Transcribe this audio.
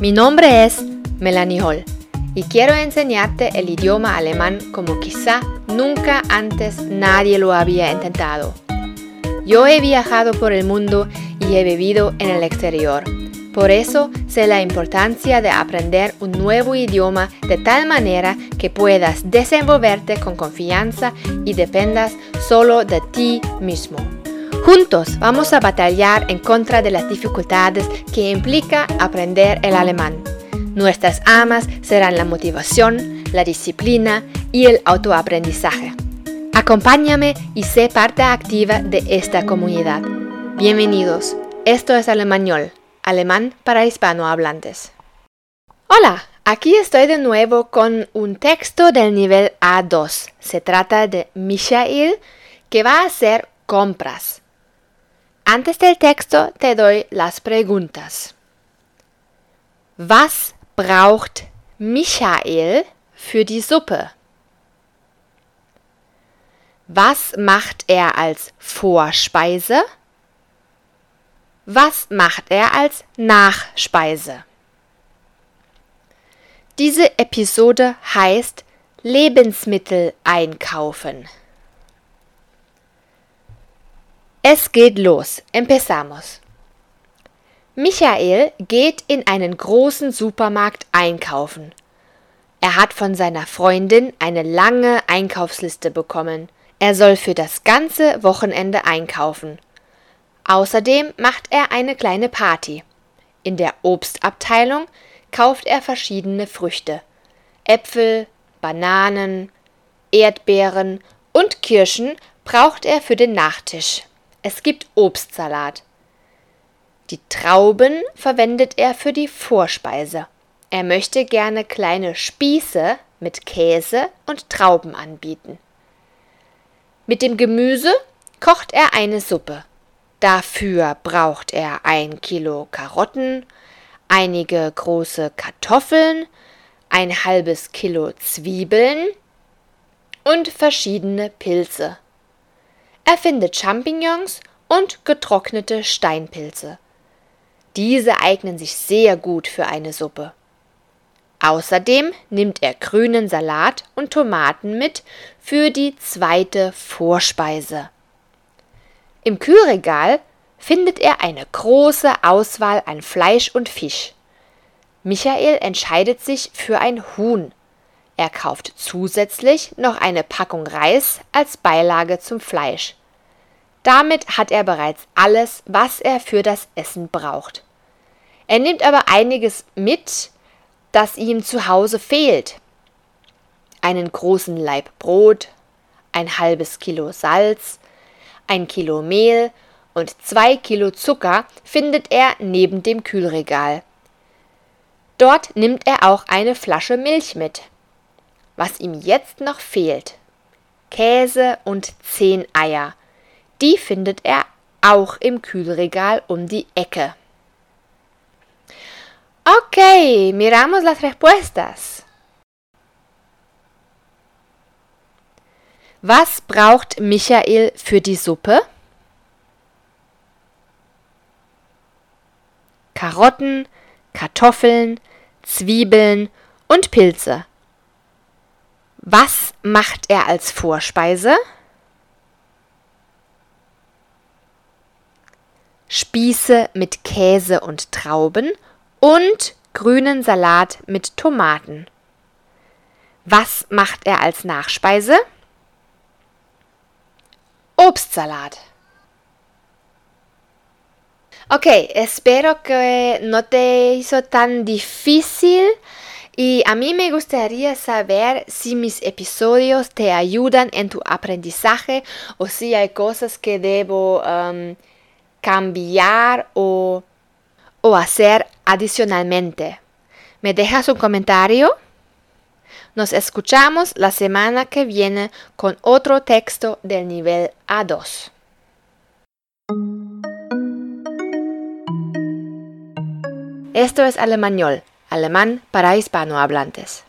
Mi nombre es Melanie Hall y quiero enseñarte el idioma alemán como quizá nunca antes nadie lo había intentado. Yo he viajado por el mundo y he vivido en el exterior. Por eso sé la importancia de aprender un nuevo idioma de tal manera que puedas desenvolverte con confianza y dependas solo de ti mismo. Juntos vamos a batallar en contra de las dificultades que implica aprender el alemán. Nuestras amas serán la motivación, la disciplina y el autoaprendizaje. Acompáñame y sé parte activa de esta comunidad. Bienvenidos. Esto es Alemañol, alemán para hispanohablantes. Hola, aquí estoy de nuevo con un texto del nivel A2. Se trata de Michael que va a hacer compras. Antes del texto te doy las preguntas. Was braucht Michael für die Suppe? Was macht er als Vorspeise? Was macht er als Nachspeise? Diese Episode heißt Lebensmittel einkaufen. Es geht los. Empezamos. Michael geht in einen großen Supermarkt einkaufen. Er hat von seiner Freundin eine lange Einkaufsliste bekommen. Er soll für das ganze Wochenende einkaufen. Außerdem macht er eine kleine Party. In der Obstabteilung kauft er verschiedene Früchte. Äpfel, Bananen, Erdbeeren und Kirschen braucht er für den Nachtisch. Es gibt Obstsalat. Die Trauben verwendet er für die Vorspeise. Er möchte gerne kleine Spieße mit Käse und Trauben anbieten. Mit dem Gemüse kocht er eine Suppe. Dafür braucht er ein Kilo Karotten, einige große Kartoffeln, ein halbes Kilo Zwiebeln und verschiedene Pilze. Er findet Champignons und getrocknete Steinpilze. Diese eignen sich sehr gut für eine Suppe. Außerdem nimmt er grünen Salat und Tomaten mit für die zweite Vorspeise. Im Kühlregal findet er eine große Auswahl an Fleisch und Fisch. Michael entscheidet sich für ein Huhn. Er kauft zusätzlich noch eine Packung Reis als Beilage zum Fleisch. Damit hat er bereits alles, was er für das Essen braucht. Er nimmt aber einiges mit, das ihm zu Hause fehlt. Einen großen Laib Brot, ein halbes Kilo Salz, ein Kilo Mehl und zwei Kilo Zucker findet er neben dem Kühlregal. Dort nimmt er auch eine Flasche Milch mit. Was ihm jetzt noch fehlt, Käse und zehn Eier, die findet er auch im Kühlregal um die Ecke. Ok, miramos las respuestas. Was braucht Michael für die Suppe? Karotten, Kartoffeln, Zwiebeln und Pilze. Was macht er als Vorspeise? Spieße mit Käse und Trauben und grünen Salat mit Tomaten. Was macht er als Nachspeise? Obstsalat. Ok, espero que no te hizo tan difícil y a mí me gustaría saber si mis episodios te ayudan en tu aprendizaje o si hay cosas que debo um, cambiar o, o hacer adicionalmente. ¿Me dejas un comentario? Nos escuchamos la semana que viene con otro texto del nivel A2. Esto es Alemañol, alemán para hispanohablantes.